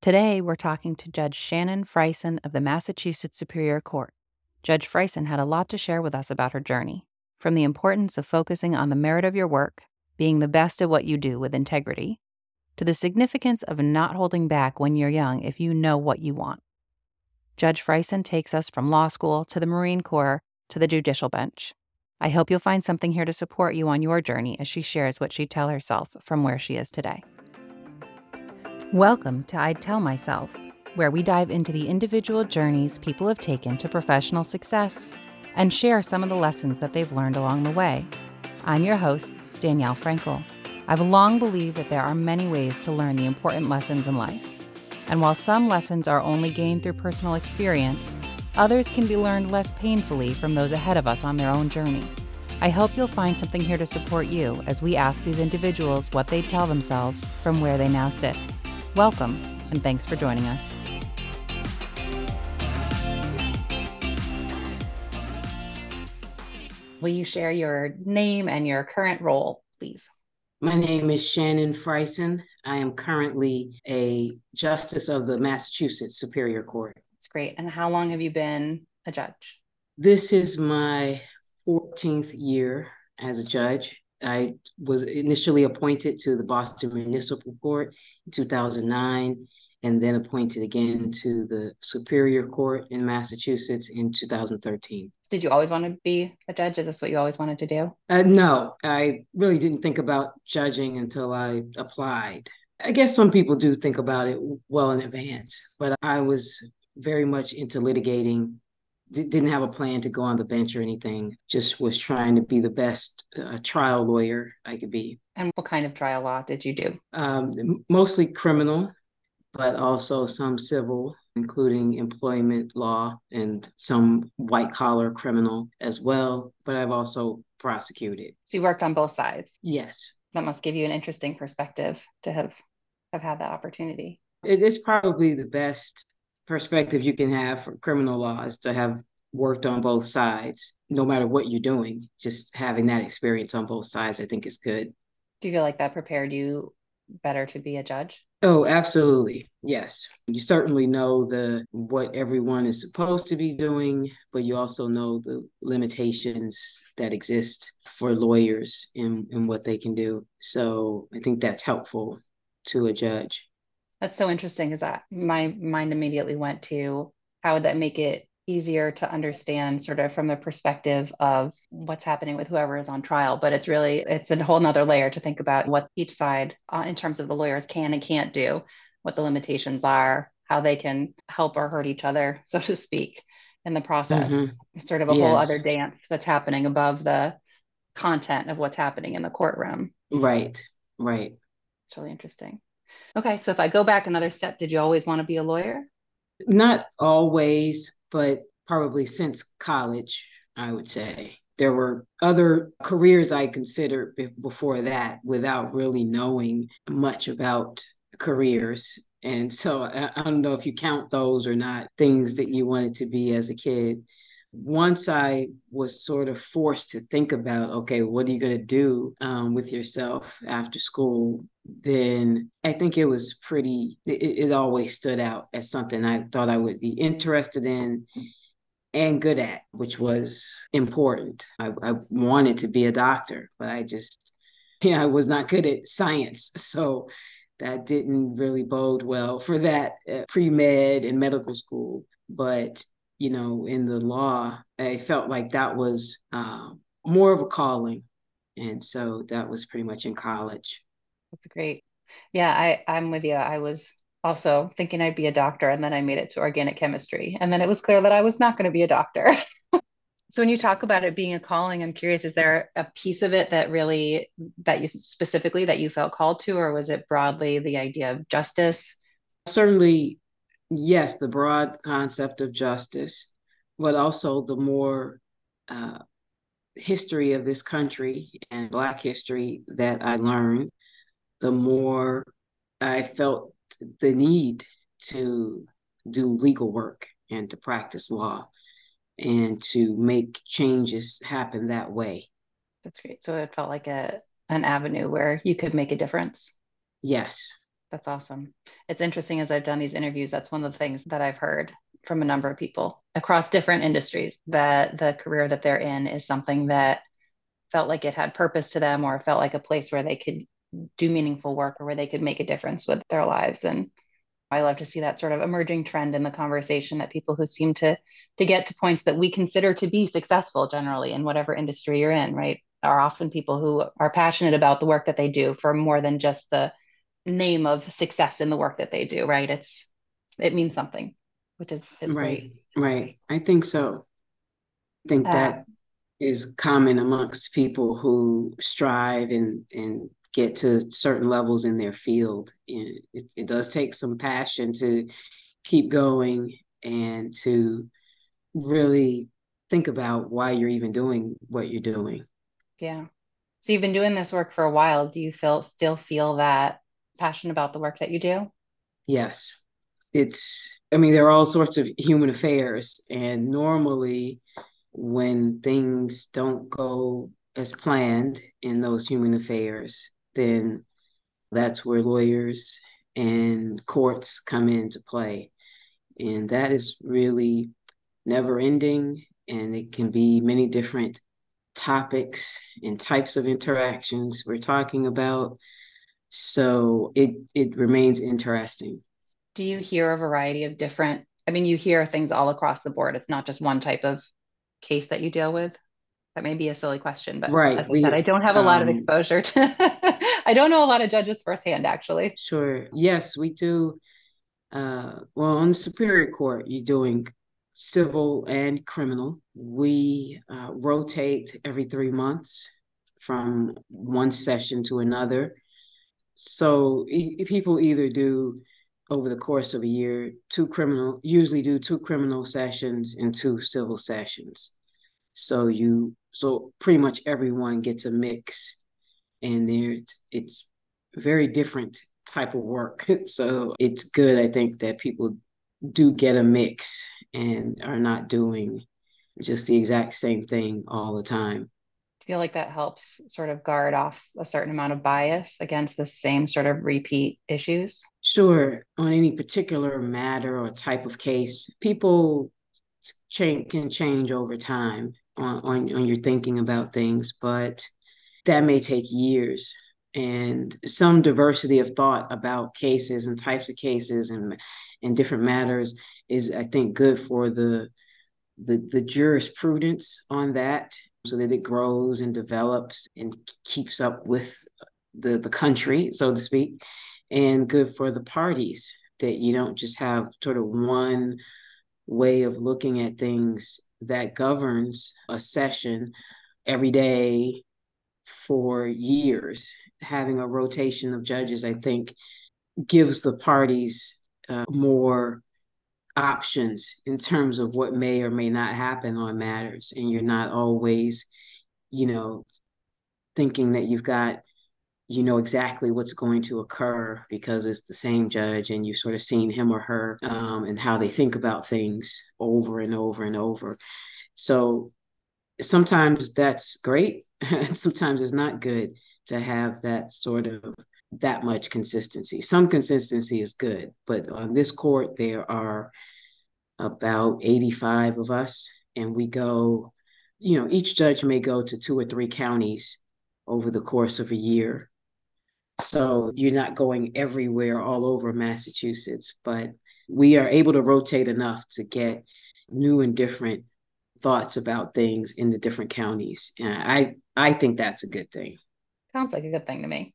Today, we're talking to Judge Shannon Frison of the Massachusetts Superior Court. Judge Frison had a lot to share with us about her journey, from the importance of focusing on the merit of your work, being the best at what you do with integrity, to the significance of not holding back when you're young if you know what you want. Judge Frison takes us from law school to the Marine Corps to the judicial bench. I hope you'll find something here to support you on your journey as she shares what she'd tell herself from where she is today. Welcome to I'd Tell Myself, where we dive into the individual journeys people have taken to professional success and share some of the lessons that they've learned along the way. I'm your host, Danielle Frankel. I've long believed that there are many ways to learn the important lessons in life. And while some lessons are only gained through personal experience, others can be learned less painfully from those ahead of us on their own journey. I hope you'll find something here to support you as we ask these individuals what they tell themselves from where they now sit. Welcome, and thanks for joining us. Will you share your name and your current role, please? My name is Shannon Frison. I am currently a justice of the Massachusetts Superior Court. That's great. And how long have you been a judge? This is my 14th year as a judge. I was initially appointed to the Boston Municipal Court in 2009 and then appointed again to the Superior Court in Massachusetts in 2013. Did you always want to be a judge? Is this what you always wanted to do? Uh, no, I really didn't think about judging until I applied. I guess some people do think about it well in advance, but I was very much into litigating didn't have a plan to go on the bench or anything. Just was trying to be the best uh, trial lawyer I could be. And what kind of trial law did you do? Um, mostly criminal, but also some civil, including employment law and some white collar criminal as well. But I've also prosecuted. So you worked on both sides. Yes. That must give you an interesting perspective to have have had that opportunity. It is probably the best perspective you can have for criminal law is to have worked on both sides, no matter what you're doing. Just having that experience on both sides, I think is good. Do you feel like that prepared you better to be a judge? Oh, absolutely. Yes. You certainly know the what everyone is supposed to be doing, but you also know the limitations that exist for lawyers in, in what they can do. So I think that's helpful to a judge. That's so interesting because that my mind immediately went to how would that make it easier to understand sort of from the perspective of what's happening with whoever is on trial? But it's really it's a whole nother layer to think about what each side uh, in terms of the lawyers can and can't do what the limitations are how they can help or hurt each other so to speak in the process. Mm-hmm. it's sort of a yes. whole other dance that's happening above the content of what's happening in the courtroom. Right right. It's really interesting Okay, so if I go back another step, did you always want to be a lawyer? Not always, but probably since college, I would say. There were other careers I considered before that without really knowing much about careers. And so I don't know if you count those or not, things that you wanted to be as a kid once I was sort of forced to think about, okay, what are you going to do um, with yourself after school? Then I think it was pretty, it, it always stood out as something I thought I would be interested in and good at, which was important. I, I wanted to be a doctor, but I just, you know, I was not good at science. So that didn't really bode well for that uh, pre med and medical school. But you know, in the law, I felt like that was uh, more of a calling. And so that was pretty much in college. That's great. Yeah, I, I'm with you. I was also thinking I'd be a doctor, and then I made it to organic chemistry. And then it was clear that I was not going to be a doctor. so when you talk about it being a calling, I'm curious, is there a piece of it that really, that you specifically, that you felt called to, or was it broadly the idea of justice? Certainly yes, the broad concept of justice, but also the more uh, history of this country and Black history that I learned, the more I felt the need to do legal work and to practice law and to make changes happen that way. That's great. So it felt like a an avenue where you could make a difference. Yes. That's awesome. It's interesting as I've done these interviews, that's one of the things that I've heard from a number of people across different industries that the career that they're in is something that felt like it had purpose to them or felt like a place where they could do meaningful work or where they could make a difference with their lives and I love to see that sort of emerging trend in the conversation that people who seem to to get to points that we consider to be successful generally in whatever industry you're in, right, are often people who are passionate about the work that they do for more than just the name of success in the work that they do, right? It's it means something, which is, is right, great. right. I think so. I think uh, that is common amongst people who strive and and get to certain levels in their field. And it, it does take some passion to keep going and to really think about why you're even doing what you're doing. Yeah. So you've been doing this work for a while. Do you feel still feel that passion about the work that you do? Yes. It's I mean there are all sorts of human affairs and normally when things don't go as planned in those human affairs, then that's where lawyers and courts come into play. And that is really never ending, and it can be many different topics and types of interactions we're talking about. So it it remains interesting. Do you hear a variety of different? I mean, you hear things all across the board. It's not just one type of case that you deal with. That may be a silly question, but right. as I we, said, I don't have a um, lot of um, exposure to. I don't know a lot of judges firsthand, actually. Sure. Yes, we do. Uh, well, on the Superior Court, you're doing civil and criminal. We uh, rotate every three months from one session to another. So e- people either do over the course of a year two criminal usually do two criminal sessions and two civil sessions. So you so pretty much everyone gets a mix and there it's very different type of work. So it's good i think that people do get a mix and are not doing just the exact same thing all the time feel like that helps sort of guard off a certain amount of bias against the same sort of repeat issues? Sure. On any particular matter or type of case people change can change over time on, on, on your thinking about things, but that may take years. And some diversity of thought about cases and types of cases and and different matters is I think good for the the, the jurisprudence on that so that it grows and develops and keeps up with the the country so to speak and good for the parties that you don't just have sort of one way of looking at things that governs a session every day for years. Having a rotation of judges, I think, gives the parties uh, more options in terms of what may or may not happen on matters. And you're not always, you know, thinking that you've got you know exactly what's going to occur because it's the same judge and you've sort of seen him or her um, and how they think about things over and over and over. So sometimes that's great. And sometimes it's not good to have that sort of that much consistency. Some consistency is good, but on this court, there are about 85 of us, and we go, you know, each judge may go to two or three counties over the course of a year. So you're not going everywhere all over Massachusetts, but we are able to rotate enough to get new and different thoughts about things in the different counties. And I I think that's a good thing. Sounds like a good thing to me.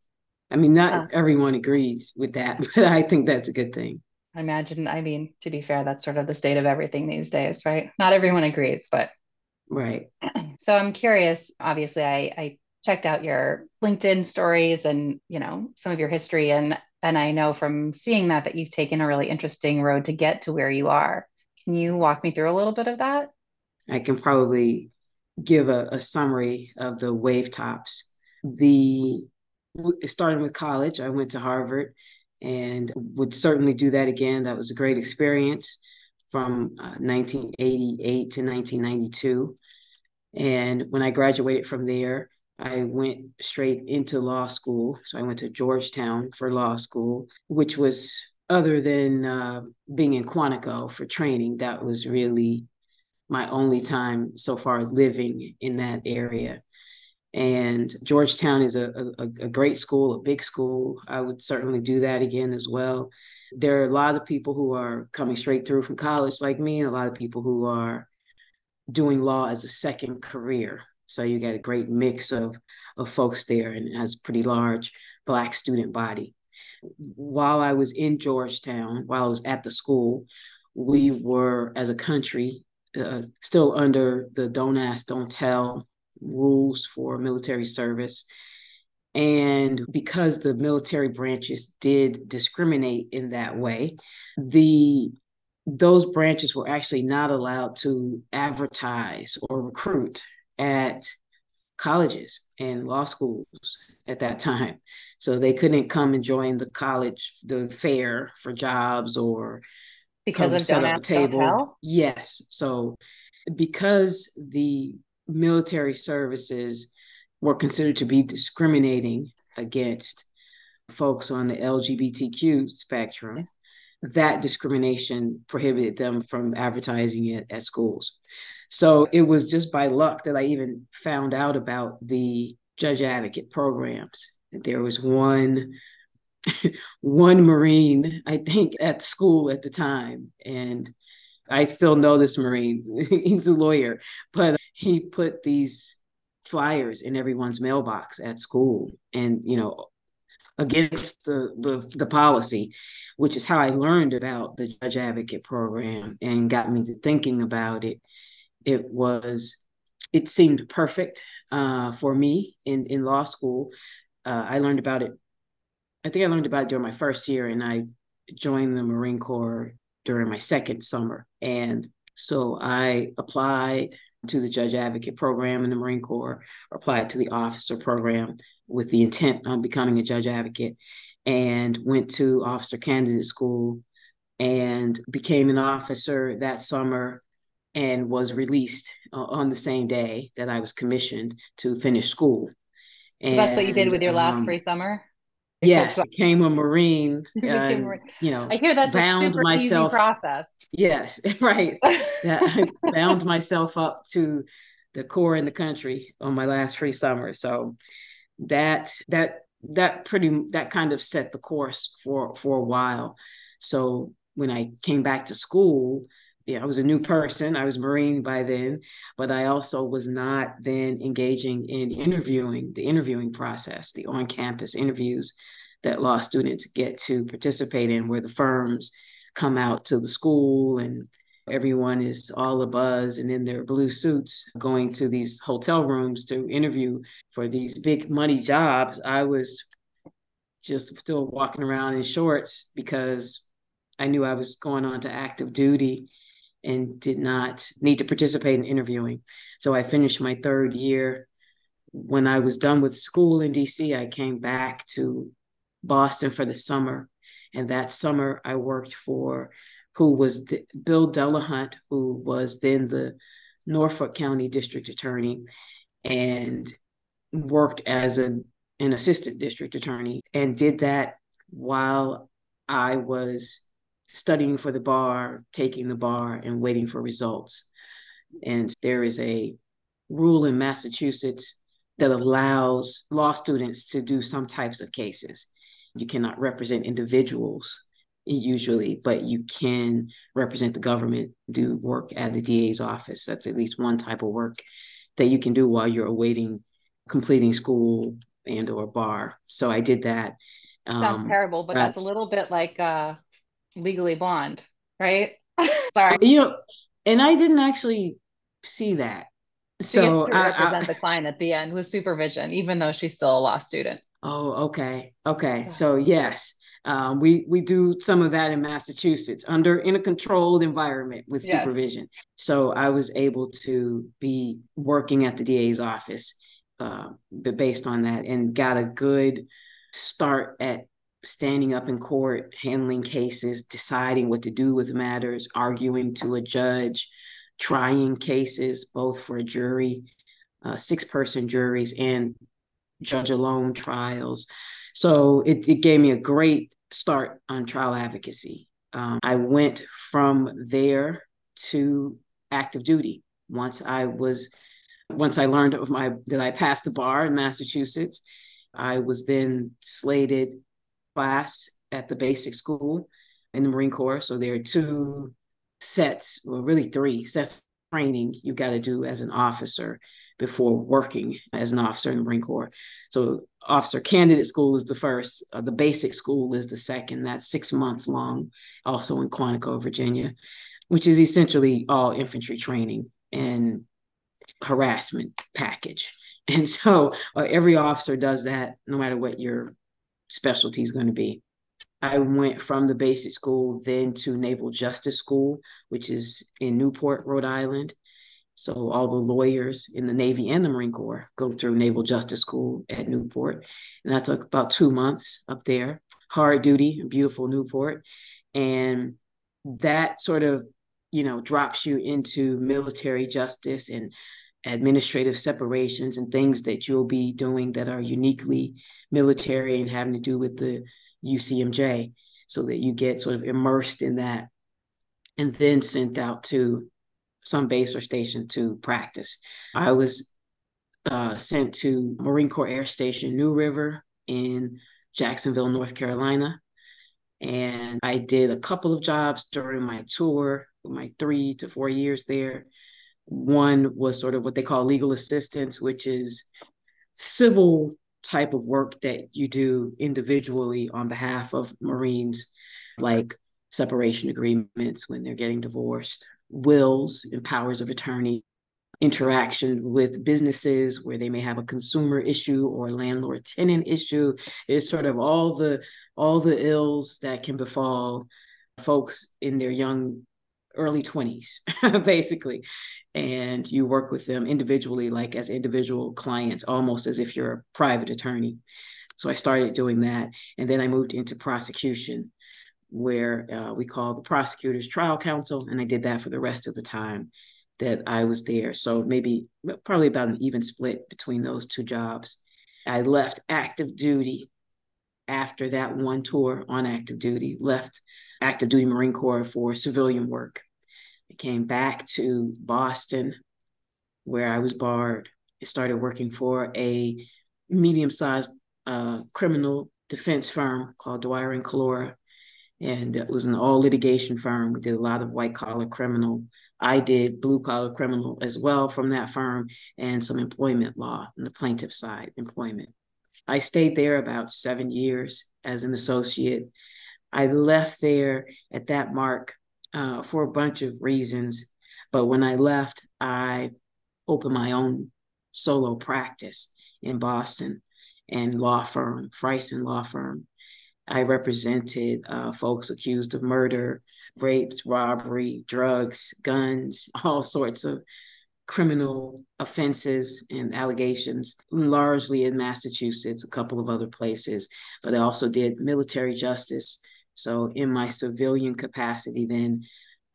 I mean, not uh, everyone agrees with that, but I think that's a good thing. I imagine, I mean, to be fair, that's sort of the state of everything these days, right? Not everyone agrees, but right. So I'm curious. Obviously, I, I checked out your LinkedIn stories and you know some of your history and and I know from seeing that that you've taken a really interesting road to get to where you are. Can you walk me through a little bit of that? I can probably give a, a summary of the wave tops. The starting with college, I went to Harvard and would certainly do that again. That was a great experience from uh, 1988 to 1992. And when I graduated from there, I went straight into law school. So I went to Georgetown for law school, which was other than uh, being in Quantico for training, that was really my only time so far living in that area. And Georgetown is a, a, a, great school, a big school. I would certainly do that again as well. There are a lot of people who are coming straight through from college, like me, and a lot of people who are doing law as a second career. So you get a great mix of, of folks there and has a pretty large Black student body. While I was in Georgetown, while I was at the school, we were, as a country, uh, still under the don't ask, don't tell rules for military service. And because the military branches did discriminate in that way, the those branches were actually not allowed to advertise or recruit at colleges and law schools at that time. So they couldn't come and join the college, the fair for jobs or because of set up a table. Yes. So because the military services were considered to be discriminating against folks on the LGBTQ spectrum, that discrimination prohibited them from advertising it at schools. So it was just by luck that I even found out about the judge advocate programs. There was one one Marine, I think, at school at the time. And I still know this Marine. He's a lawyer, but he put these flyers in everyone's mailbox at school and, you know, against the, the, the policy, which is how I learned about the judge advocate program and got me to thinking about it. It was, it seemed perfect uh, for me in, in law school. Uh, I learned about it I think I learned about it during my first year, and I joined the Marine Corps during my second summer. And so I applied to the Judge Advocate program in the Marine Corps, applied to the officer program with the intent on becoming a judge advocate, and went to officer candidate school and became an officer that summer and was released uh, on the same day that I was commissioned to finish school. And, so that's what you did with your last um, free summer? Yes, became a Marine. And, you know, I hear that's bound a super myself, easy process. Yes, right. I bound myself up to the Corps in the country on my last free summer. So that that that pretty that kind of set the course for for a while. So when I came back to school, yeah, I was a new person. I was Marine by then, but I also was not then engaging in interviewing, the interviewing process, the on campus interviews that law students get to participate in, where the firms come out to the school and everyone is all a buzz and in their blue suits going to these hotel rooms to interview for these big money jobs. I was just still walking around in shorts because I knew I was going on to active duty and did not need to participate in interviewing. So I finished my third year. When I was done with school in DC, I came back to Boston for the summer. And that summer, I worked for who was the, Bill Delahunt, who was then the Norfolk County District Attorney, and worked as a, an assistant district attorney, and did that while I was studying for the bar, taking the bar, and waiting for results. And there is a rule in Massachusetts that allows law students to do some types of cases. You cannot represent individuals usually, but you can represent the government, do work at the DA's office. That's at least one type of work that you can do while you're awaiting completing school and or bar. So I did that. Sounds um, terrible, but that's a little bit like uh, legally blonde, right? Sorry. You know, and I didn't actually see that. So, so I represent I, the client at the end with supervision, even though she's still a law student. Oh, okay. Okay. So yes. Um, we we do some of that in Massachusetts under in a controlled environment with yes. supervision. So I was able to be working at the DA's office, uh, based on that, and got a good start at standing up in court, handling cases, deciding what to do with matters, arguing to a judge, trying cases both for a jury uh, six person juries, and judge alone trials. So it, it gave me a great start on trial advocacy. Um, I went from there to active duty once I was once I learned of my that I passed the bar in Massachusetts. I was then slated class at the basic school in the Marine Corps. So there are two sets, well, really three sets training you got to do as an officer before working as an officer in the Marine Corps. So officer candidate school is the first, uh, the basic school is the second. That's six months long, also in Quantico, Virginia, which is essentially all infantry training and harassment package. And so uh, every officer does that, no matter what your specialty is going to be. I went from the basic school then to Naval Justice School, which is in Newport, Rhode Island. So all the lawyers in the Navy and the Marine Corps go through Naval Justice School at Newport. And that's about two months up there. Hard duty, beautiful Newport. And that sort of, you know, drops you into military justice and administrative separations and things that you'll be doing that are uniquely military and having to do with the UCMJ so that you get sort of immersed in that and then sent out to some base or station to practice. I was uh, sent to Marine Corps Air Station New River in Jacksonville, North Carolina. And I did a couple of jobs during my tour, my three to four years there. One was sort of what they call legal assistance, which is civil type of work that you do individually on behalf of Marines, like separation agreements when they're getting divorced, wills and powers of attorney, interaction with businesses where they may have a consumer issue or landlord tenant issue. Is sort of all the all the ills that can befall folks in their young early 20s basically. And you work with them individually like as individual clients almost as if you're a private attorney. So i started doing that and then i moved into prosecution where uh, we call the prosecutors trial counsel and i did that for the rest of the time that i was there so maybe probably about an even split between those two jobs i left active duty after that one tour on active duty left active duty marine corps for civilian work I came back to Boston, where I was barred. I started working for a medium sized uh, criminal defense firm called Dwyer and Collora. And it was an all litigation firm. We did a lot of white collar criminal. I did blue collar criminal as well from that firm and some employment law on the plaintiff side, employment. I stayed there about seven years as an associate. I left there at that mark uh, for a bunch of reasons. But when I left, I opened my own solo practice in Boston and law firm, Frison Law Firm. I represented uh, folks accused of murder, rape, robbery, drugs, guns, all sorts of criminal offenses and allegations, largely in Massachusetts, a couple of other places, but I also did military justice so, in my civilian capacity, then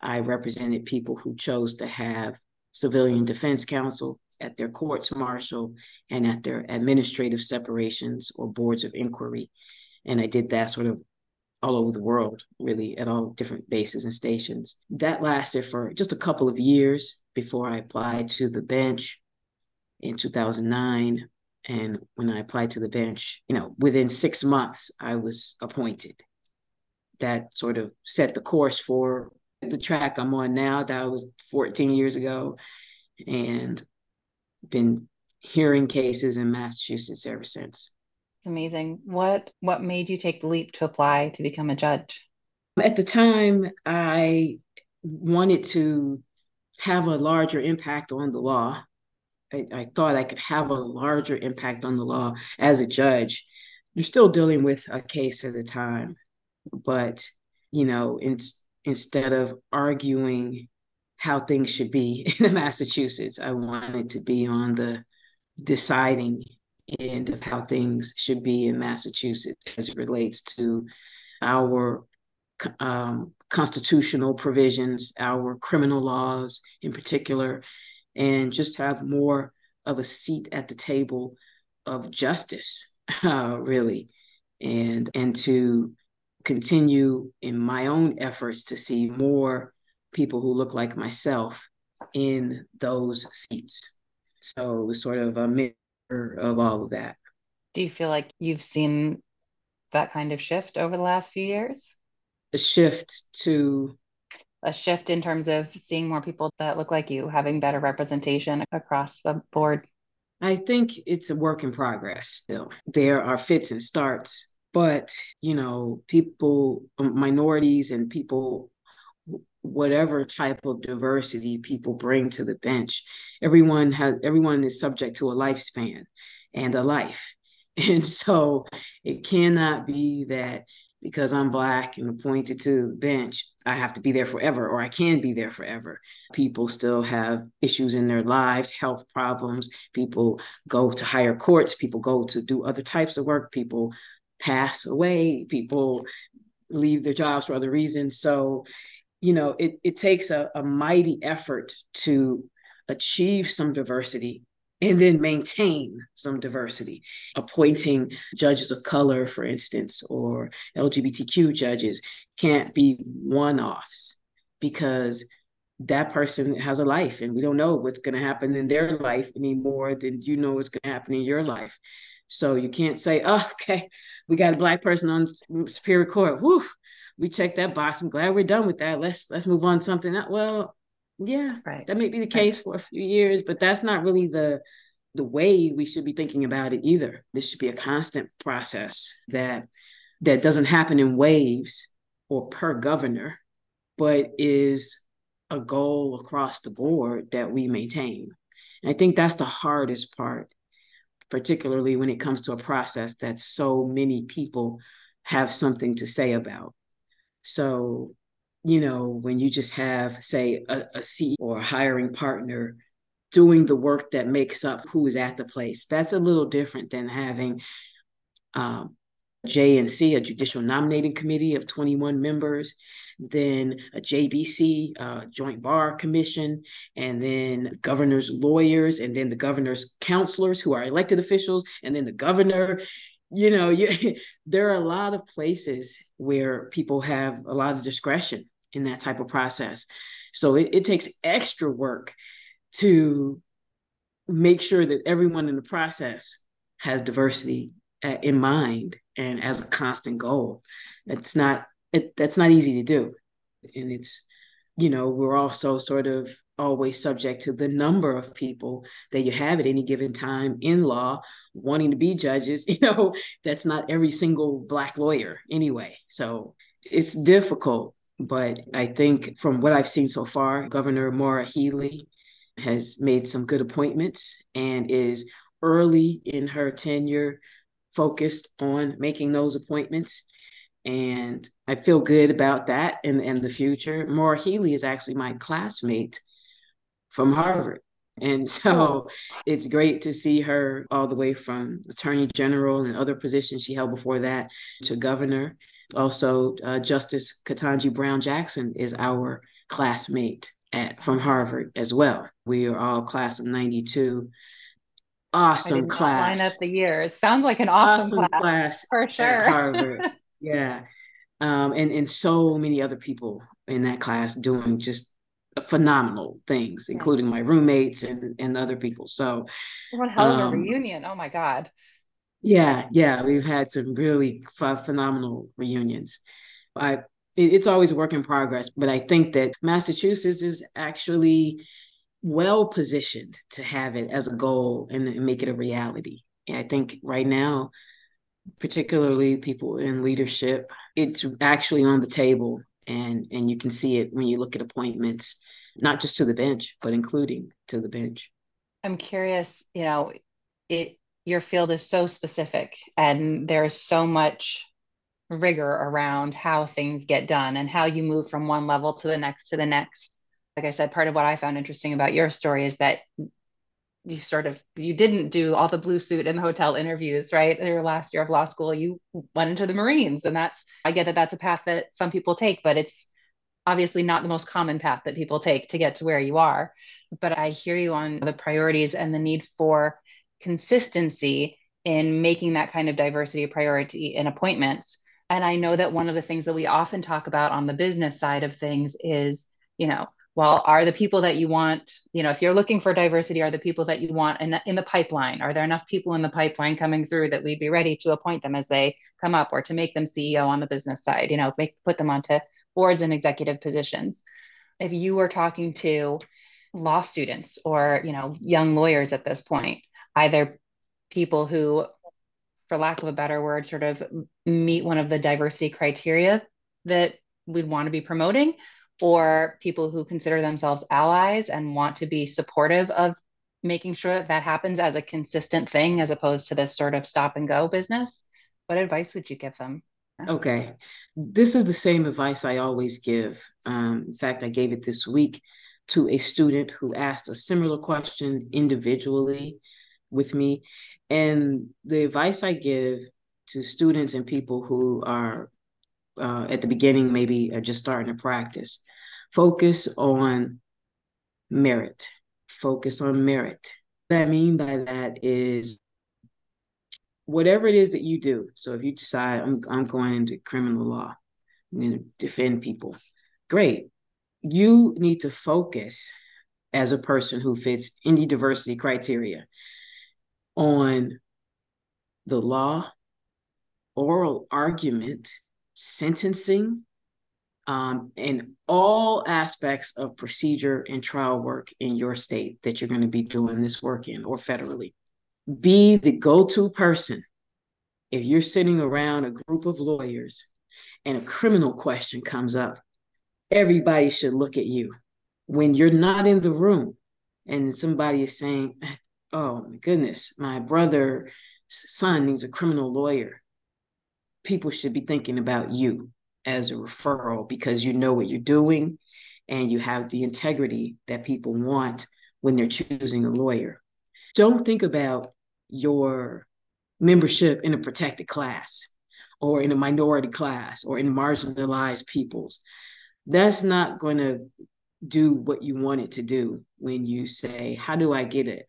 I represented people who chose to have civilian defense counsel at their courts martial and at their administrative separations or boards of inquiry. And I did that sort of all over the world, really, at all different bases and stations. That lasted for just a couple of years before I applied to the bench in 2009. And when I applied to the bench, you know, within six months, I was appointed that sort of set the course for the track I'm on now. That was 14 years ago, and been hearing cases in Massachusetts ever since. Amazing. What what made you take the leap to apply to become a judge? At the time, I wanted to have a larger impact on the law. I, I thought I could have a larger impact on the law as a judge. You're still dealing with a case at a time but you know in, instead of arguing how things should be in massachusetts i wanted to be on the deciding end of how things should be in massachusetts as it relates to our um, constitutional provisions our criminal laws in particular and just have more of a seat at the table of justice, uh, really, and and to continue in my own efforts to see more people who look like myself in those seats. So sort of a of all of that. Do you feel like you've seen that kind of shift over the last few years? A shift to a shift in terms of seeing more people that look like you, having better representation across the board? I think it's a work in progress still. There are fits and starts, but you know, people, um, minorities and people whatever type of diversity people bring to the bench everyone has everyone is subject to a lifespan and a life and so it cannot be that because I'm black and appointed to the bench, I have to be there forever or I can be there forever. People still have issues in their lives, health problems. People go to higher courts, people go to do other types of work, people pass away, people leave their jobs for other reasons. So, you know, it, it takes a, a mighty effort to achieve some diversity and then maintain some diversity. Appointing judges of color, for instance, or LGBTQ judges can't be one offs because that person has a life and we don't know what's going to happen in their life any more than you know what's going to happen in your life. So you can't say, oh, okay, we got a black person on Superior Court. Whew, we checked that box. I'm glad we're done with that. Let's let's move on to something. Else. Well, yeah, right. That may be the case right. for a few years, but that's not really the the way we should be thinking about it either. This should be a constant process that that doesn't happen in waves or per governor, but is a goal across the board that we maintain. And I think that's the hardest part, particularly when it comes to a process that so many people have something to say about. So you know, when you just have, say, a, a CEO or a hiring partner doing the work that makes up who is at the place, that's a little different than having um, JNC, a judicial nominating committee of 21 members, then a JBC, uh, Joint Bar Commission, and then governor's lawyers, and then the governor's counselors who are elected officials, and then the governor. You know, you, there are a lot of places where people have a lot of discretion in that type of process. So it, it takes extra work to make sure that everyone in the process has diversity uh, in mind and as a constant goal. It's not it, that's not easy to do, and it's you know we're also sort of always subject to the number of people that you have at any given time in law wanting to be judges. You know that's not every single black lawyer anyway, so it's difficult but I think from what I've seen so far, Governor Maura Healey has made some good appointments and is early in her tenure focused on making those appointments. And I feel good about that and in the future. Maura Healey is actually my classmate from Harvard. And so it's great to see her all the way from attorney general and other positions she held before that to governor. Also, uh, Justice Ketanji Brown Jackson is our classmate at, from Harvard as well. We are all class of 92. Awesome class. Line up the years. Sounds like an awesome, awesome class, class, for sure. Harvard. yeah. Um, and, and so many other people in that class doing just phenomenal things, including my roommates and, and other people. So, what hell of a um, reunion! Oh my god! Yeah, yeah, we've had some really phenomenal reunions. I it, it's always a work in progress, but I think that Massachusetts is actually well positioned to have it as a goal and, and make it a reality. And I think right now, particularly people in leadership, it's actually on the table, and and you can see it when you look at appointments, not just to the bench, but including to the bench. I'm curious, you know, it your field is so specific and there's so much rigor around how things get done and how you move from one level to the next to the next like i said part of what i found interesting about your story is that you sort of you didn't do all the blue suit and the hotel interviews right your last year of law school you went into the marines and that's i get that that's a path that some people take but it's obviously not the most common path that people take to get to where you are. But I hear you on the priorities and the need for consistency in making that kind of diversity a priority in appointments. And I know that one of the things that we often talk about on the business side of things is, you know, well, are the people that you want, you know, if you're looking for diversity, are the people that you want in the, in the pipeline? Are there enough people in the pipeline coming through that we'd be ready to appoint them as they come up or to make them CEO on the business side, you know, make, put them onto boards and executive positions? If you were talking to law students or, you know, young lawyers at this point, either people who, for lack of a better word, sort of meet one of the diversity criteria that we'd want to be promoting, or people who consider themselves allies and want to be supportive of making sure that that happens as a consistent thing as opposed to this sort of stop and go business what advice would you give them? Okay. This is the same advice i always give. Um, in fact i gave it this week to a student who asked a similar question individually with me. And the advice i give to students and people who are uh, at the beginning maybe are just starting to practice focus on merit. Focus on merit. What i mean by that is whatever it is that you do. So if you decide i'm, I'm going into criminal law i'm going to defend people great. You need to focus as a person who fits any diversity criteria on the law oral argument sentencing um, and all aspects of procedure and trial work in your state that you're going to be doing this work in or federally. Be the go to person. If you're sitting around a group of lawyers and a criminal question comes up, everybody should look at you. When you're not in the room and somebody is saying, Oh my goodness, my brother's son needs a criminal lawyer, people should be thinking about you as a referral because you know what you're doing and you have the integrity that people want when they're choosing a lawyer. Don't think about your membership in a protected class or in a minority class or in marginalized peoples. That's not going to do what you want it to do when you say, How do I get it?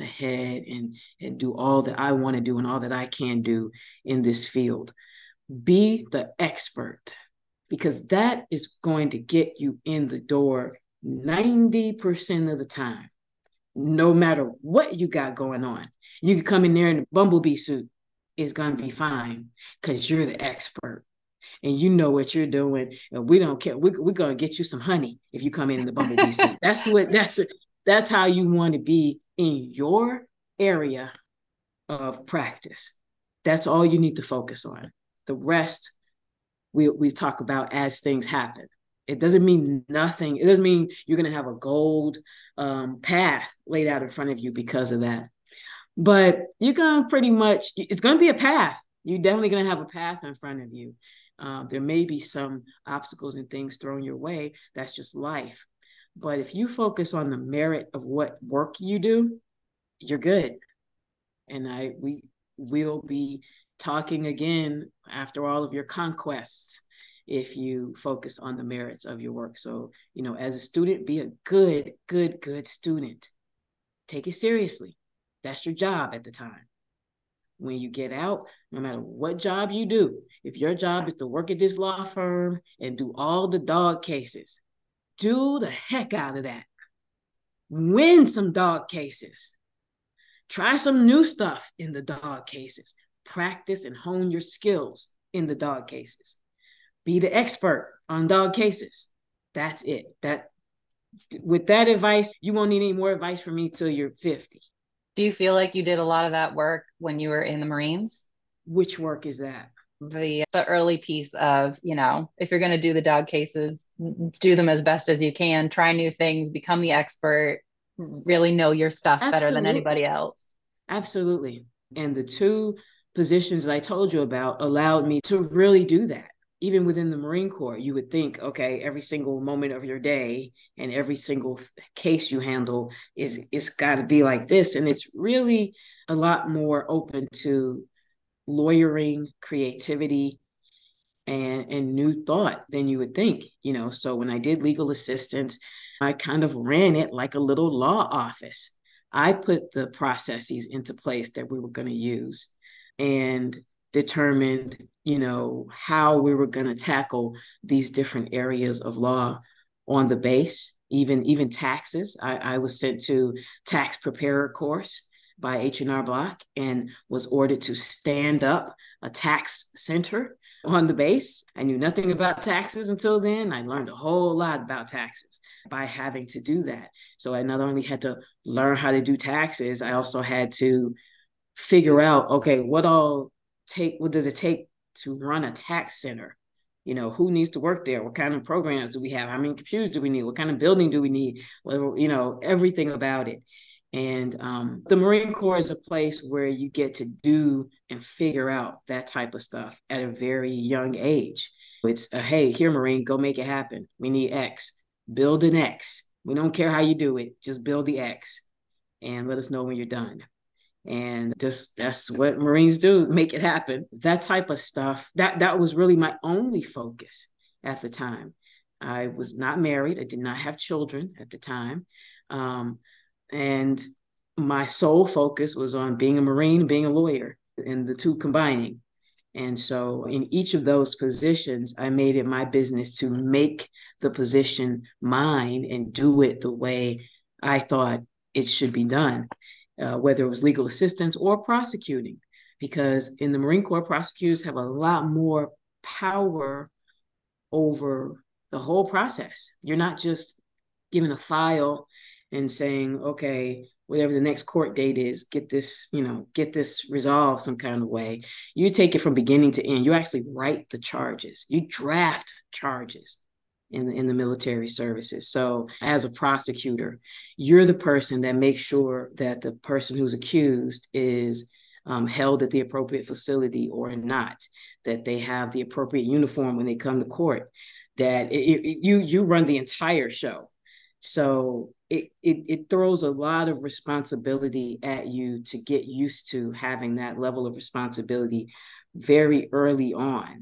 ahead and and do all that I want to do and all that I can do in this field be the expert because that is going to get you in the door 90% of the time, no matter what you got going on. You can come in there in a bumblebee suit, it's going to be fine because you're the expert and you know what you're doing. And we don't care. We, we're going to get you some honey if you come in in the bumblebee suit. That's what, that's, that's how you want to be in your area of practice. That's all you need to focus on. The rest we we talk about as things happen. It doesn't mean nothing. It doesn't mean you're going to have a gold um, path laid out in front of you because of that. But you're going to pretty much, it's going to be a path. You're definitely going to have a path in front of you. Um, there may be some obstacles and things thrown your way. That's just life. But if you focus on the merit of what work you do, you're good. And I we will be talking again after all of your conquests if you focus on the merits of your work. So, you know, as a student, be a good, good, good student. Take it seriously. That's your job at the time. When you get out, no matter what job you do, if your job is to work at this law firm and do all the dog cases, do the heck out of that. Win some dog cases. Try some new stuff in the dog cases practice and hone your skills in the dog cases. Be the expert on dog cases. That's it. That with that advice, you won't need any more advice from me till you're 50. Do you feel like you did a lot of that work when you were in the Marines? Which work is that? The the early piece of, you know, if you're going to do the dog cases, do them as best as you can, try new things, become the expert, mm-hmm. really know your stuff Absolutely. better than anybody else. Absolutely. And the two positions that I told you about allowed me to really do that. Even within the Marine Corps, you would think, okay, every single moment of your day and every single case you handle is it's got to be like this, and it's really a lot more open to lawyering, creativity, and and new thought than you would think you know? So when i did legal assistance i kind of ran it like a little law office. I put the processes into place that we were going to use and determined you know how we were going to tackle these different areas of law on the base even even taxes i, I was sent to tax preparer course by h&r block and was ordered to stand up a tax center on the base. I knew nothing about taxes until then. I learned a whole lot about taxes by having to do that. So I not only had to learn how to do taxes, I also had to figure out okay, what all take what does it take to run a tax center? You know, who needs to work there? What kind of programs do we have? How many computers do we need? What kind of building do we need? Well, you know, everything about it. And um, the Marine Corps is a place where you get to do and figure out that type of stuff at a very young age. It's a, hey, here, Marine, go make it happen. We need X. Build an X. We don't care how you do it, just build the X and let us know when you're done. And just that's what Marines do, make it happen. That type of stuff, that that was really my only focus at the time. I was not married. I did not have children at the time. Um, and my sole focus was on being a Marine, being a lawyer, and the two combining. And so, in each of those positions, I made it my business to make the position mine and do it the way I thought it should be done, uh, whether it was legal assistance or prosecuting. Because in the Marine Corps, prosecutors have a lot more power over the whole process. You're not just given a file and saying, okay, whatever the next court date is, get this, you know, get this resolved some kind of way. You take it from beginning to end. You actually write the charges. You draft charges in the in the military services. So as a prosecutor, you're the person that makes sure that the person who's accused is um, held at the appropriate facility or not, that they have the appropriate uniform when they come to court, that it, it, you you run the entire show. So it, it it throws a lot of responsibility at you to get used to having that level of responsibility very early on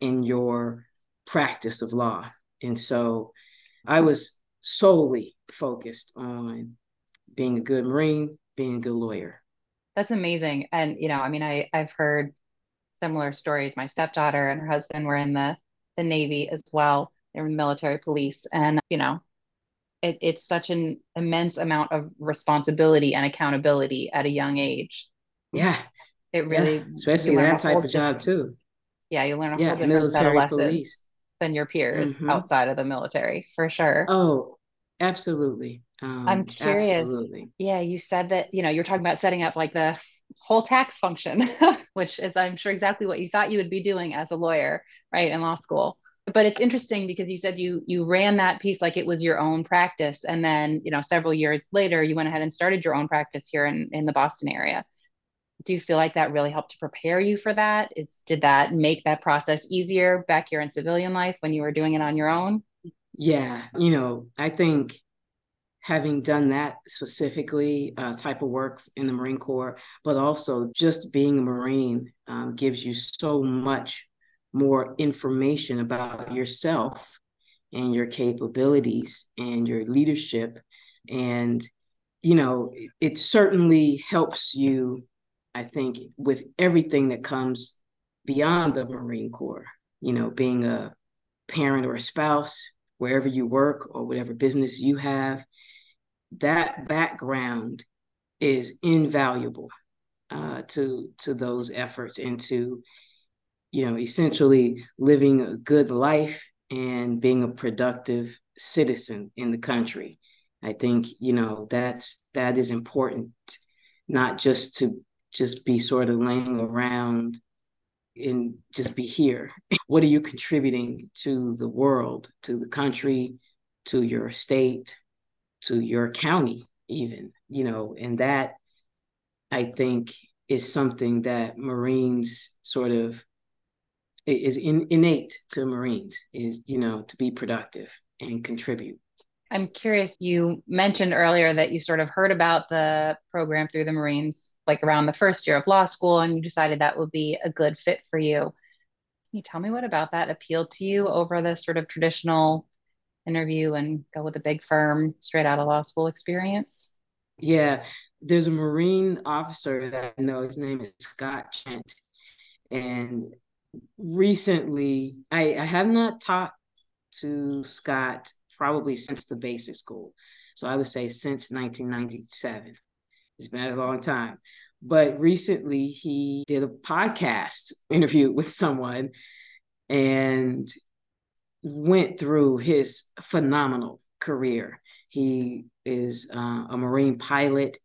in your practice of law. And so I was solely focused on being a good Marine, being a good lawyer. That's amazing. And, you know, I mean, I, I've heard similar stories. My stepdaughter and her husband were in the, the Navy as well. They were in the military police. And, you know, it, it's such an immense amount of responsibility and accountability at a young age. Yeah. It really, yeah. especially that type of job too. Yeah. You learn a yeah, whole different lessons police. Than your peers mm-hmm. outside of the military for sure. Oh, absolutely. Um, I'm curious. Absolutely. Yeah. You said that, you know, you're talking about setting up like the whole tax function, which is, I'm sure, exactly what you thought you would be doing as a lawyer, right, in law school but it's interesting because you said you you ran that piece like it was your own practice and then you know several years later you went ahead and started your own practice here in in the boston area do you feel like that really helped to prepare you for that? It's did that make that process easier back here in civilian life when you were doing it on your own? Yeah you know i think having done that specifically uh, type of work in the marine corps but also just being a marine um, gives you so much more information about yourself and your capabilities and your leadership. And you know it certainly helps you i think with everything that comes beyond the marine corps you know being a parent or a spouse wherever you work or whatever business you have that background is invaluable uh, to to those efforts and to you know, essentially living a good life and being a productive citizen in the country. I think, you know, that's that is important, not just to just be sort of laying around and just be here. What are you contributing to the world, to the country, to your state, to your county, even, you know, and that I think is something that Marines sort of is in, innate to Marines is, you know, to be productive and contribute. I'm curious, you mentioned earlier that you sort of heard about the program through the Marines, like around the first year of law school, and you decided that would be a good fit for you. Can you tell me what about that appealed to you over the sort of traditional interview and go with a big firm straight out of law school experience? Yeah, there's a Marine officer that I know. His name is Scott Trent, and recently I, I have not talked to Scott probably since the basic school. So I would say since 1997. It's been a long time. But recently he did a podcast interview with someone and went through his phenomenal career. He is uh, a Marine pilot.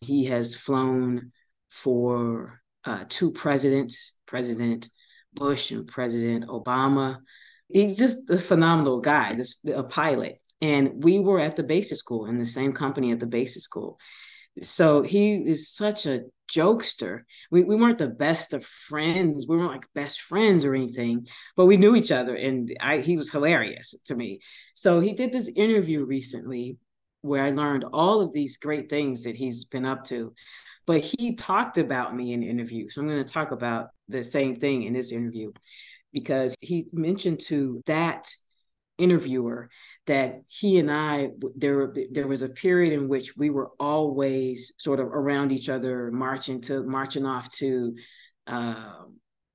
He has flown for uh, two presidents, President Bush and President Obama. He's just a phenomenal guy, this, a pilot. And we were at the basic school in the same company at the basic school. So he is such a jokester. We, we weren't the best of friends. We weren't like best friends or anything, but we knew each other and I, he was hilarious to me. So he did this interview recently where I learned all of these great things that he's been up to. But he talked about me in interview. So I'm going to talk about the same thing in this interview because he mentioned to that interviewer that he and I there there was a period in which we were always sort of around each other, marching to marching off to uh,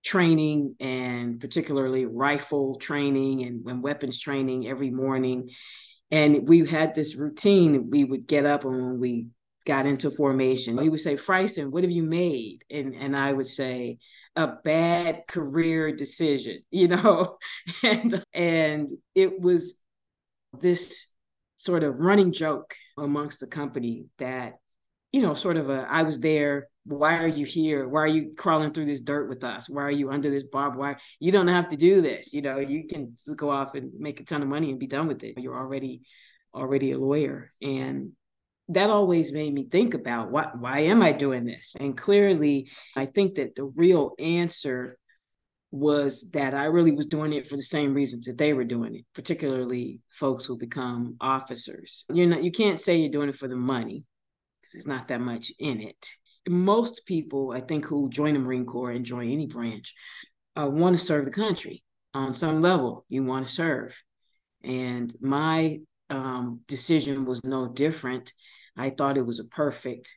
training and particularly rifle training and, and weapons training every morning. And we had this routine. We would get up and when we got into formation, he would say, Frison, what have you made? And and I would say, a bad career decision, you know? and and it was this sort of running joke amongst the company that, you know, sort of a I was there. Why are you here? Why are you crawling through this dirt with us? Why are you under this barbed wire? You don't have to do this. You know, you can go off and make a ton of money and be done with it. You're already already a lawyer. And that always made me think about why why am I doing this? And clearly, I think that the real answer was that I really was doing it for the same reasons that they were doing it, particularly folks who become officers. You're not you can't say you're doing it for the money because there's not that much in it. Most people, I think, who join the Marine Corps and join any branch, uh, want to serve the country on some level. You want to serve, and my um, decision was no different. I thought it was a perfect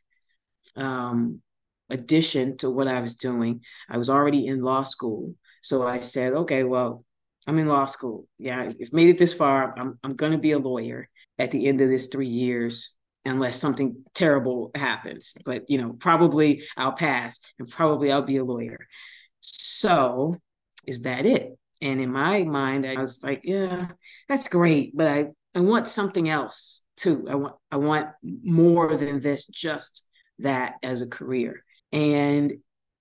um, addition to what I was doing. I was already in law school. So I said, okay, well, I'm in law school. Yeah, I've made it this far. I'm, I'm going to be a lawyer at the end of this three years, unless something terrible happens. But, you know, probably I'll pass and probably I'll be a lawyer. So is that it? And in my mind, I was like, yeah, that's great, but I, I want something else too. I want I want more than this, just that as a career. And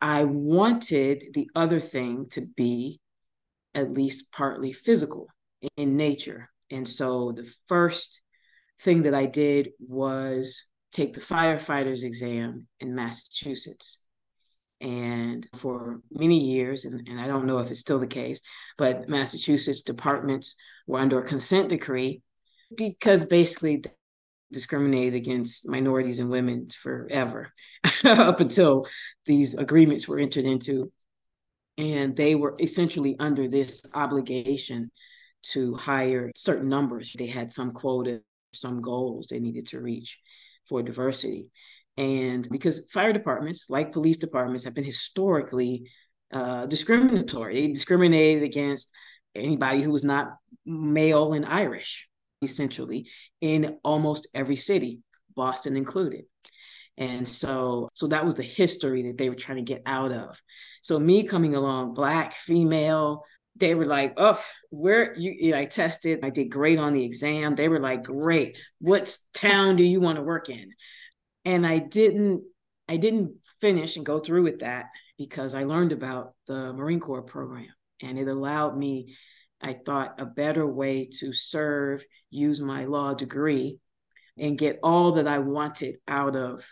I wanted the other thing to be at least partly physical in nature. And so the first thing that I did was take the firefighter's exam in Massachusetts. And for many years, and, and I don't know if it's still the case, but Massachusetts departments were under a consent decree because basically they discriminated against minorities and women forever up until these agreements were entered into. And they were essentially under this obligation to hire certain numbers. They had some quota some goals they needed to reach for diversity. And because fire departments like police departments have been historically uh, discriminatory. They discriminated against anybody who was not male and irish essentially in almost every city, Boston included. And so, so that was the history that they were trying to get out of. So me coming along, black, female, they were like, oh, where you, you know, I tested, I did great on the exam. They were like, great. What town do you want to work in? And I didn't, I didn't finish and go through with that because I learned about the Marine Corps program and it allowed me I thought a better way to serve, use my law degree, and get all that I wanted out of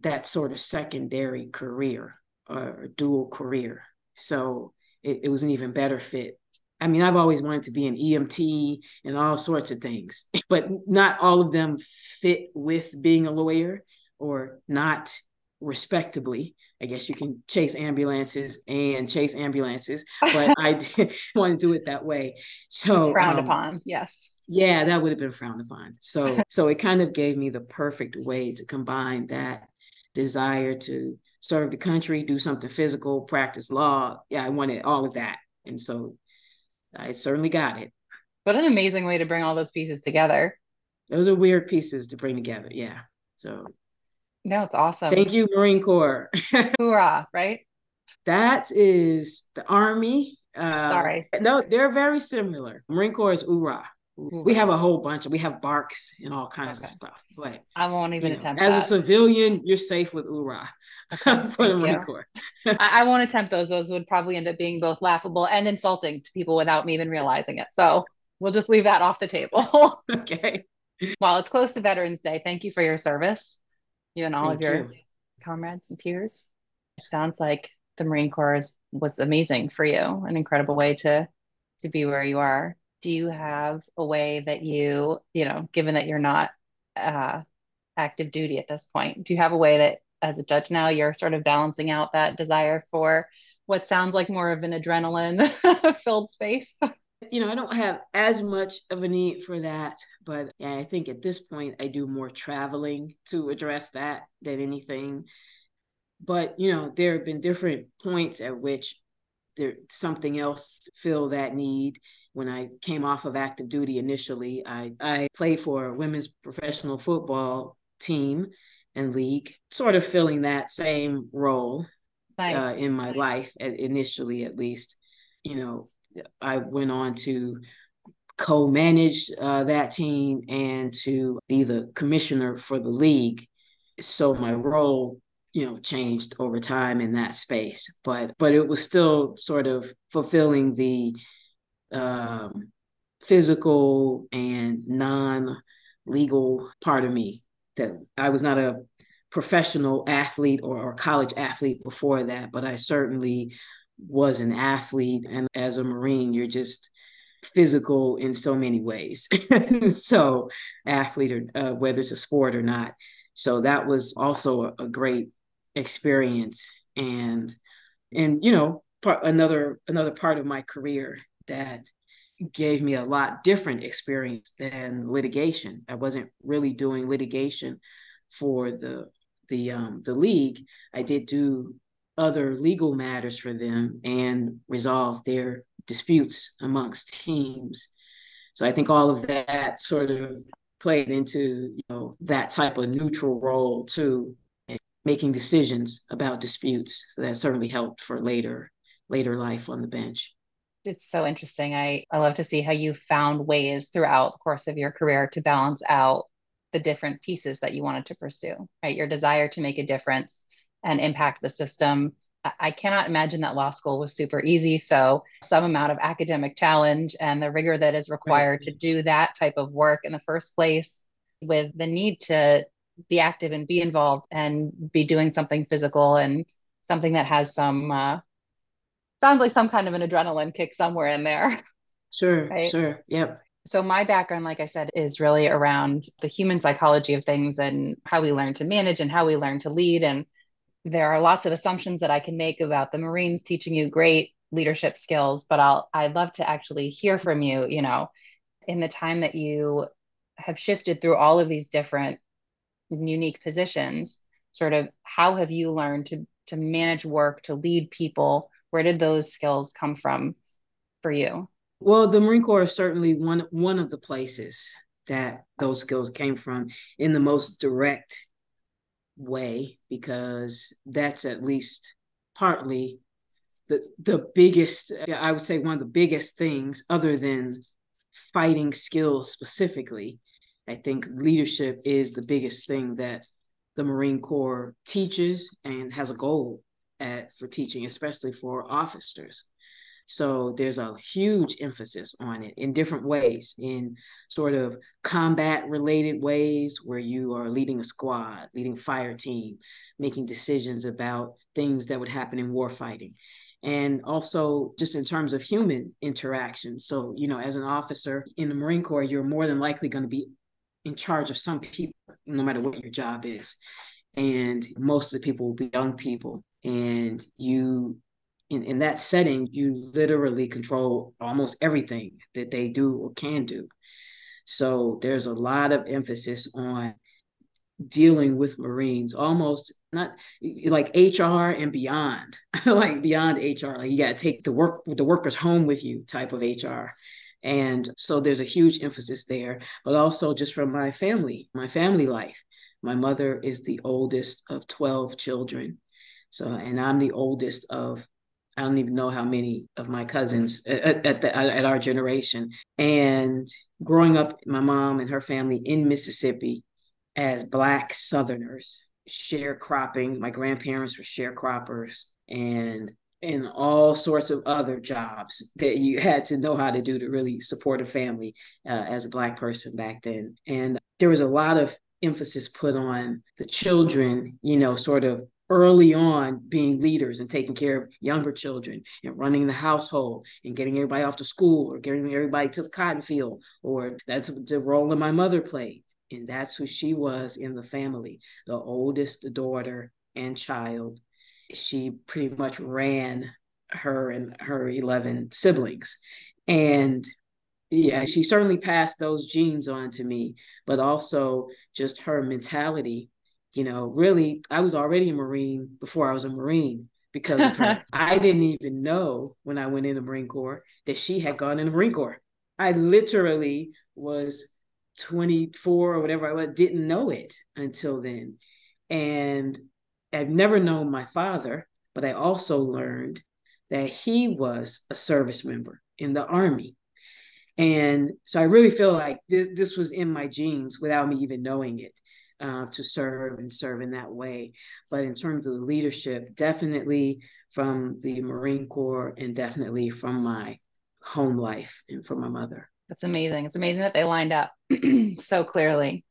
that sort of secondary career or dual career. So it, it was an even better fit. I mean, I've always wanted to be an EMT and all sorts of things, but not all of them fit with being a lawyer or not respectably I guess you can chase ambulances and chase ambulances, but I didn't want to do it that way. So frowned um, upon, yes. Yeah, that would have been frowned upon. So so it kind of gave me the perfect way to combine that desire to serve the country, do something physical, practice law. Yeah, I wanted all of that. And so I certainly got it. What an amazing way to bring all those pieces together. Those are weird pieces to bring together. Yeah. So no, it's awesome. Thank you, Marine Corps. Hoorah, right? That is the Army. Uh, Sorry. No, they're very similar. Marine Corps is hoorah. We have a whole bunch of we have barks and all kinds okay. of stuff. But I won't even you know, attempt. As that. a civilian, you're safe with hoorah okay, for the Marine Corps. I, I won't attempt those. Those would probably end up being both laughable and insulting to people without me even realizing it. So we'll just leave that off the table. okay. While it's close to Veterans Day, thank you for your service, you and all thank of your you. comrades and peers. It sounds like the Marine Corps was amazing for you, an incredible way to to be where you are do you have a way that you you know given that you're not uh, active duty at this point do you have a way that as a judge now you're sort of balancing out that desire for what sounds like more of an adrenaline filled space you know i don't have as much of a need for that but yeah, i think at this point i do more traveling to address that than anything but you know there have been different points at which there something else fill that need when I came off of active duty initially, I, I played for a women's professional football team and league, sort of filling that same role nice. uh, in my life, initially at least. You know, I went on to co-manage uh, that team and to be the commissioner for the league. So my role you know changed over time in that space but but it was still sort of fulfilling the um, physical and non legal part of me that I was not a professional athlete or, or, college athlete before that, but I certainly was an athlete. And as a Marine, you're just physical in so many ways. so, athlete or uh, whether it's a sport or not. So that was also a, a great experience, and and you know part, another another part of my career that gave me a lot different experience than litigation. I wasn't really doing litigation for the the um, the league. I did do other legal matters for them and resolve their disputes amongst teams. So I think all of that sort of played into you know that type of neutral role too, making decisions about disputes. So that certainly helped for later later life on the bench it's so interesting. I, I love to see how you found ways throughout the course of your career to balance out the different pieces that you wanted to pursue, right? Your desire to make a difference and impact the system. I cannot imagine that law school was super easy. So, some amount of academic challenge and the rigor that is required right. to do that type of work in the first place, with the need to be active and be involved and be doing something physical and something that has some uh, sounds like some kind of an adrenaline kick somewhere in there. Sure, right? sure. Yep. So, my background, like I said, is really around the human psychology of things and how we learn to manage and how we learn to lead. And there are lots of assumptions that I can make about the Marines teaching you great leadership skills, but I'll, I'd love to actually hear from you, you know, in the time that you have shifted through all of these different unique positions, sort of how have you learned to, to manage work, to lead people, where did those skills come from for you? Well, the Marine Corps is certainly one one of the places that those skills came from in the most direct way because that's at least partly the the biggest I would say one of the biggest things other than fighting skills specifically. I think leadership is the biggest thing that the Marine Corps teaches and has a goal at for teaching, especially for officers. So there's a huge emphasis on it in different ways, in sort of combat related ways where you are leading a squad, leading fire team, making decisions about things that would happen in war fighting. And also just in terms of human interaction. So, you know, as an officer in the Marine Corps, you're more than likely going to be in charge of some people, no matter what your job is. And most of the people will be young people and you in, in that setting you literally control almost everything that they do or can do. So there's a lot of emphasis on dealing with marines almost not like hr and beyond like beyond hr like you got to take the work the workers home with you type of hr and so there's a huge emphasis there but also just from my family my family life. My mother is the oldest of 12 children. So and i'm the oldest of I don't even know how many of my cousins at, at, the, uh, at our generation. And growing up, my mom and her family in Mississippi as Black Southerners, sharecropping. My grandparents were sharecroppers and and all sorts of other jobs that you had to know how to do to really support a family uh, as a Black person back then. And there was a lot of emphasis put on the children, you know, sort of early on being leaders and taking care of younger children and running the household and getting everybody off to school or getting everybody to the cotton field or that's the role that my mother played. And that's who she was in the family the oldest daughter and child. She pretty much ran her and her 11 siblings. And yeah she certainly passed those genes on to me but also just her mentality you know, really, I was already a Marine before I was a Marine because of her. I didn't even know when I went in the Marine Corps that she had gone in the Marine Corps. I literally was 24 or whatever I was, didn't know it until then. And I've never known my father, but I also learned that he was a service member in the Army. And so I really feel like this, this was in my genes without me even knowing it uh, to serve and serve in that way. But in terms of the leadership, definitely from the Marine Corps and definitely from my home life and from my mother. That's amazing. It's amazing that they lined up so clearly.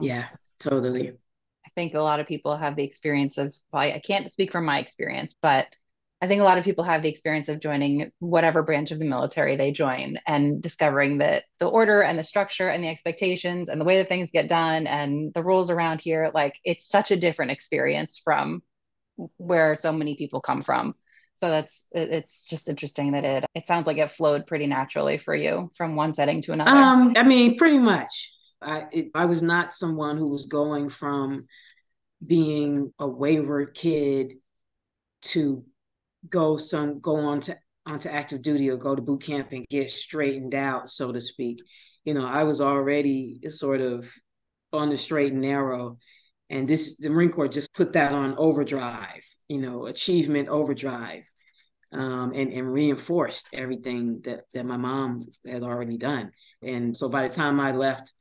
Yeah, totally. I think a lot of people have the experience of, well, I can't speak from my experience, but I think a lot of people have the experience of joining whatever branch of the military they join and discovering that the order and the structure and the expectations and the way that things get done and the rules around here, like it's such a different experience from where so many people come from. So that's it's just interesting that it it sounds like it flowed pretty naturally for you from one setting to another. Um, I mean, pretty much. I it, I was not someone who was going from being a wayward kid to go some go on to onto active duty or go to boot camp and get straightened out, so to speak. You know, I was already sort of on the straight and narrow. And this the Marine Corps just put that on overdrive, you know, achievement overdrive. Um, and, and reinforced everything that, that my mom had already done. And so by the time I left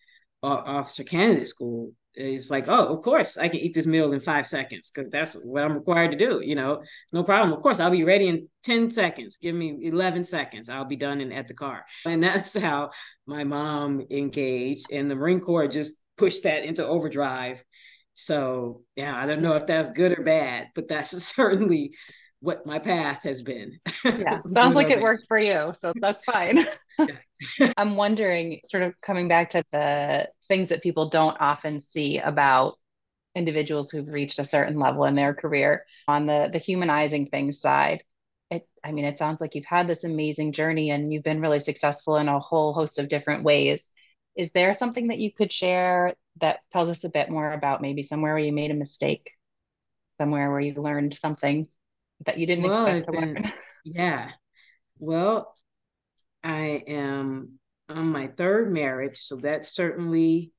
officer candidate school, it's like, oh, of course, I can eat this meal in five seconds because that's what I'm required to do. You know, no problem. Of course, I'll be ready in 10 seconds. Give me 11 seconds. I'll be done and at the car. And that's how my mom engaged. And the Marine Corps just pushed that into overdrive. So, yeah, I don't know if that's good or bad, but that's certainly what my path has been. Yeah, sounds like it worked for you. So that's fine. I'm wondering, sort of coming back to the things that people don't often see about individuals who've reached a certain level in their career on the the humanizing things side. It, I mean, it sounds like you've had this amazing journey and you've been really successful in a whole host of different ways. Is there something that you could share that tells us a bit more about maybe somewhere where you made a mistake, somewhere where you learned something that you didn't well, expect to been, learn? Yeah. Well, I am on my third marriage, so that certainly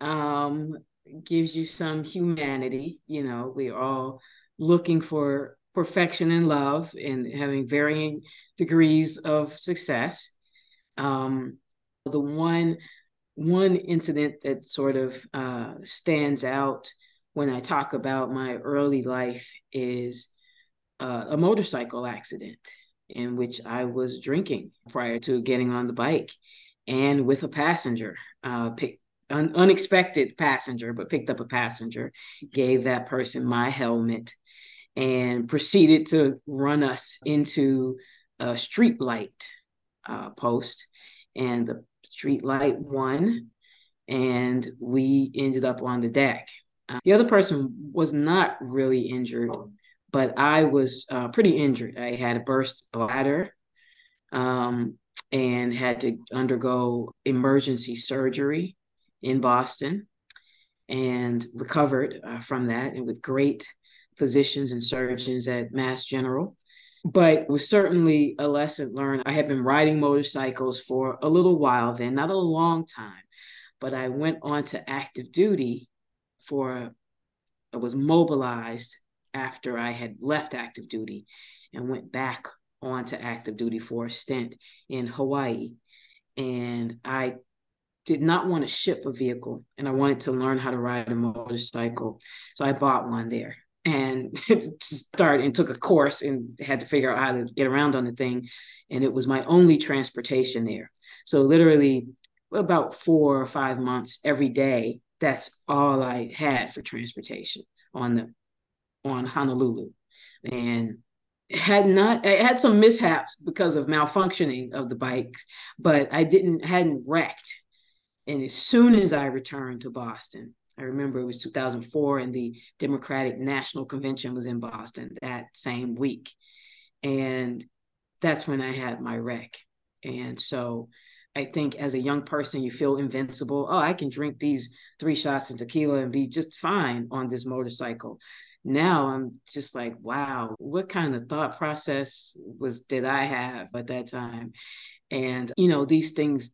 um, gives you some humanity. You know, we're all looking for perfection in love and having varying degrees of success. Um, the one one incident that sort of uh, stands out when I talk about my early life is uh, a motorcycle accident in which I was drinking prior to getting on the bike and with a passenger, uh, pick, un- unexpected passenger, but picked up a passenger, gave that person my helmet, and proceeded to run us into a street light uh, post. And the street light won, and we ended up on the deck. Uh, the other person was not really injured, but I was uh, pretty injured. I had a burst bladder um, and had to undergo emergency surgery in Boston and recovered uh, from that and with great physicians and surgeons at Mass General. But was certainly a lesson learned. I had been riding motorcycles for a little while then, not a long time, but I went on to active duty for, I was mobilized after I had left active duty and went back onto active duty for a stint in Hawaii. And I did not want to ship a vehicle and I wanted to learn how to ride a motorcycle. So I bought one there and started and took a course and had to figure out how to get around on the thing. And it was my only transportation there. So literally about four or five months every day, that's all I had for transportation on the on Honolulu. And had not I had some mishaps because of malfunctioning of the bikes, but I didn't hadn't wrecked. And as soon as I returned to Boston, I remember it was 2004 and the Democratic National Convention was in Boston that same week. And that's when I had my wreck. And so I think as a young person, you feel invincible. Oh, I can drink these three shots of tequila and be just fine on this motorcycle now I'm just like, wow, what kind of thought process was did I have at that time? And you know, these things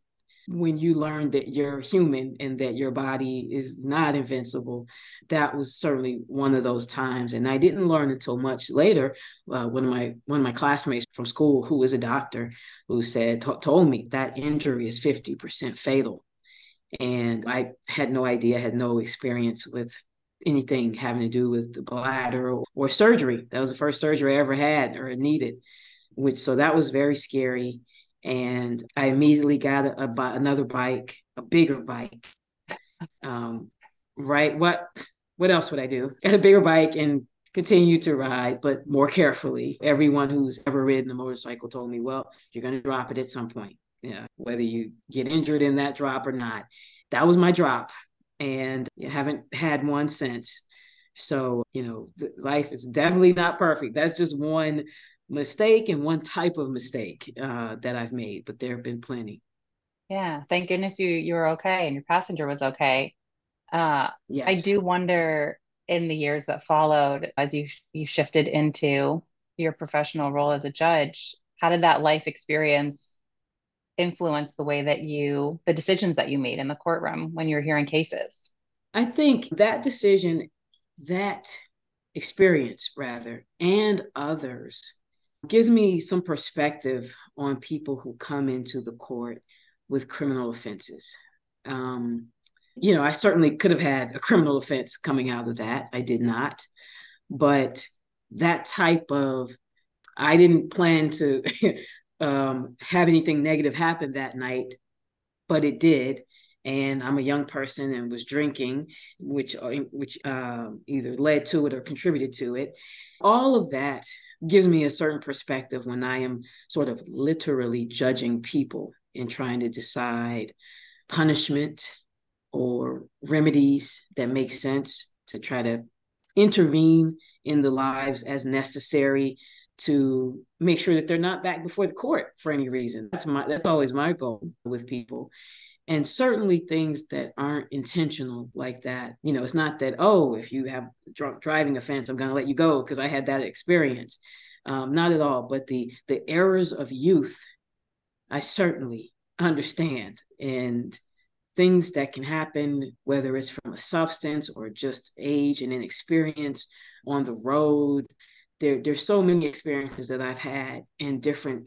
when you learn that you're human and that your body is not invincible that was certainly one of those times and i didn't learn until much later uh, one of my one of my classmates from school who is a doctor who said t- told me that injury is 50% fatal and i had no idea had no experience with anything having to do with the bladder or, or surgery. That was the first surgery I ever had or needed, which so that was very scary. And I immediately got a, a another bike, a bigger bike. Um, right? What what else would I do? Got a bigger bike and continue to ride, but more carefully. Everyone who's ever ridden a motorcycle told me, well, you're going to drop it at some point. Yeah, whether you get injured in that drop or not. That was my drop and you haven't had one since. So, you know, life is definitely not perfect. That's just one mistake and one type of mistake uh, that I've made, but there have been plenty. Yeah, thank goodness you you were okay and your passenger was okay. Uh, yes. I do wonder in the years that followed, as you you shifted into your professional role as a judge, how did that life experience influence the way that you the decisions that you made in the courtroom when you're hearing cases? I think that decision that experience rather and others gives me some perspective on people who come into the court with criminal offenses. Um, you know i certainly could have had a criminal offense coming out of that. I did not. But that type of I didn't plan to um, have anything negative happen that night, but it did. And I'm a young person and was drinking, which uh, which uh, either led to it or contributed to it. All of that gives me a certain perspective when I am sort of literally judging people and trying to decide punishment or remedies that make sense to try to intervene in the lives as necessary to make sure that they're not back before the court for any reason. That's my that's always my goal with people. And certainly things that aren't intentional like that. You know, it's not that, oh, if you have drunk driving offense, I'm to let you go because I had that experience. Um, not at all. But the the errors of youth, I certainly understand. And things that can happen, whether it's from a substance or just age and inexperience on the road, there there's so many experiences that I've had and different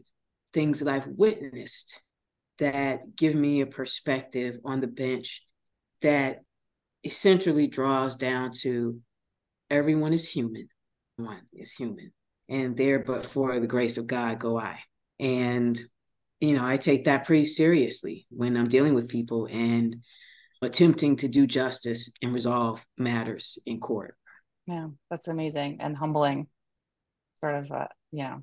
things that I've witnessed that give me a perspective on the bench that essentially draws down to everyone is human. One is human. And there, but for the grace of God, go I. And, you know, I take that pretty seriously when I'm dealing with people and attempting to do justice and resolve matters in court. Yeah, that's amazing and humbling sort of uh, you know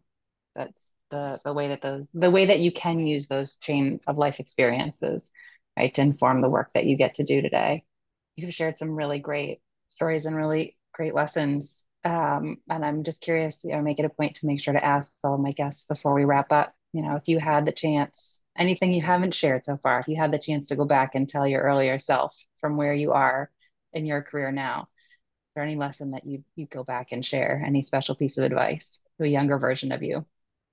that's the the way that those the way that you can use those chains of life experiences right to inform the work that you get to do today. You've shared some really great stories and really great lessons Um, and I'm just curious, you know, make it a point to make sure to ask all my guests before we wrap up, you know, if you had the chance, anything you haven't shared so far, if you had the chance to go back and tell your earlier self from where you are in your career now, there any lesson that you you go back and share? Any special piece of advice to a younger version of you?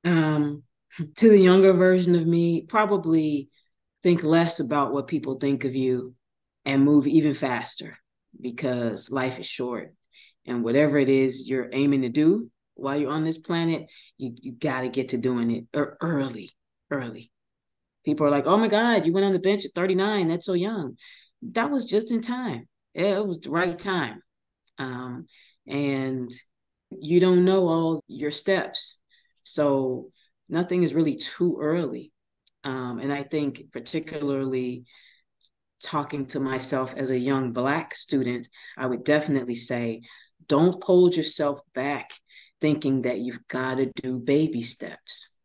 Um, to the younger version of me, probably think less about what people think of you and move even faster because life is short. And whatever it is you're aiming to do while you're on this planet, you, you got to get to doing it early, early. People are like, oh my God, you went on the bench at 39. That's so young. That was just in time. It was the right time. Um, and you don't know all your steps. So nothing is really too early. Um, and I think, particularly talking to myself as a young Black student, I would definitely say don't hold yourself back thinking that you've got to do baby steps.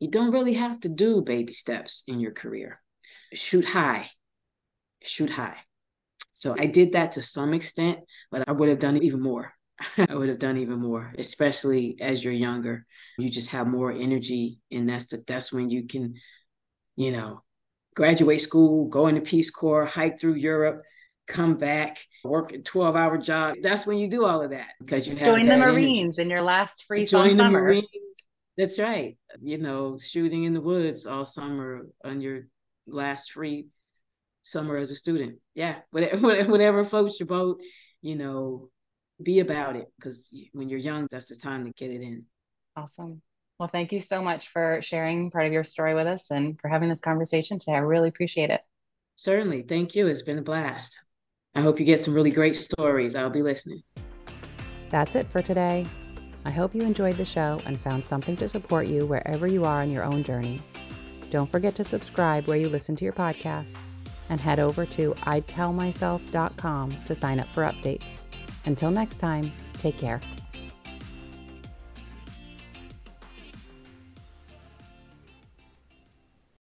You don't really have to do baby steps in your career. Shoot high, shoot high. So I did that to some extent, but I would have done it even more. I would have done even more, especially as you're younger. You just have more energy, and that's the, that's when you can you know, graduate school, go into Peace Corps, hike through Europe, come back, work a 12 hour job. That's when you do all of that because you have join the Marines energy. in your last free join the Marines. That's right. You know, shooting in the woods all summer on your last free summer as a student. Yeah, whatever, whatever floats your boat, you know, be about it because when you're young, that's the time to get it in. Awesome. Well, thank you so much for sharing part of your story with us and for having this conversation today. I really appreciate it. Certainly. Thank you. It's been a blast. I hope you get some really great stories. I'll be listening. That's it for today. I hope you enjoyed the show and found something to support you wherever you are on your own journey. Don't forget to subscribe where you listen to your podcasts and head over to IdTellMyself.com to sign up for updates. Until next time, take care.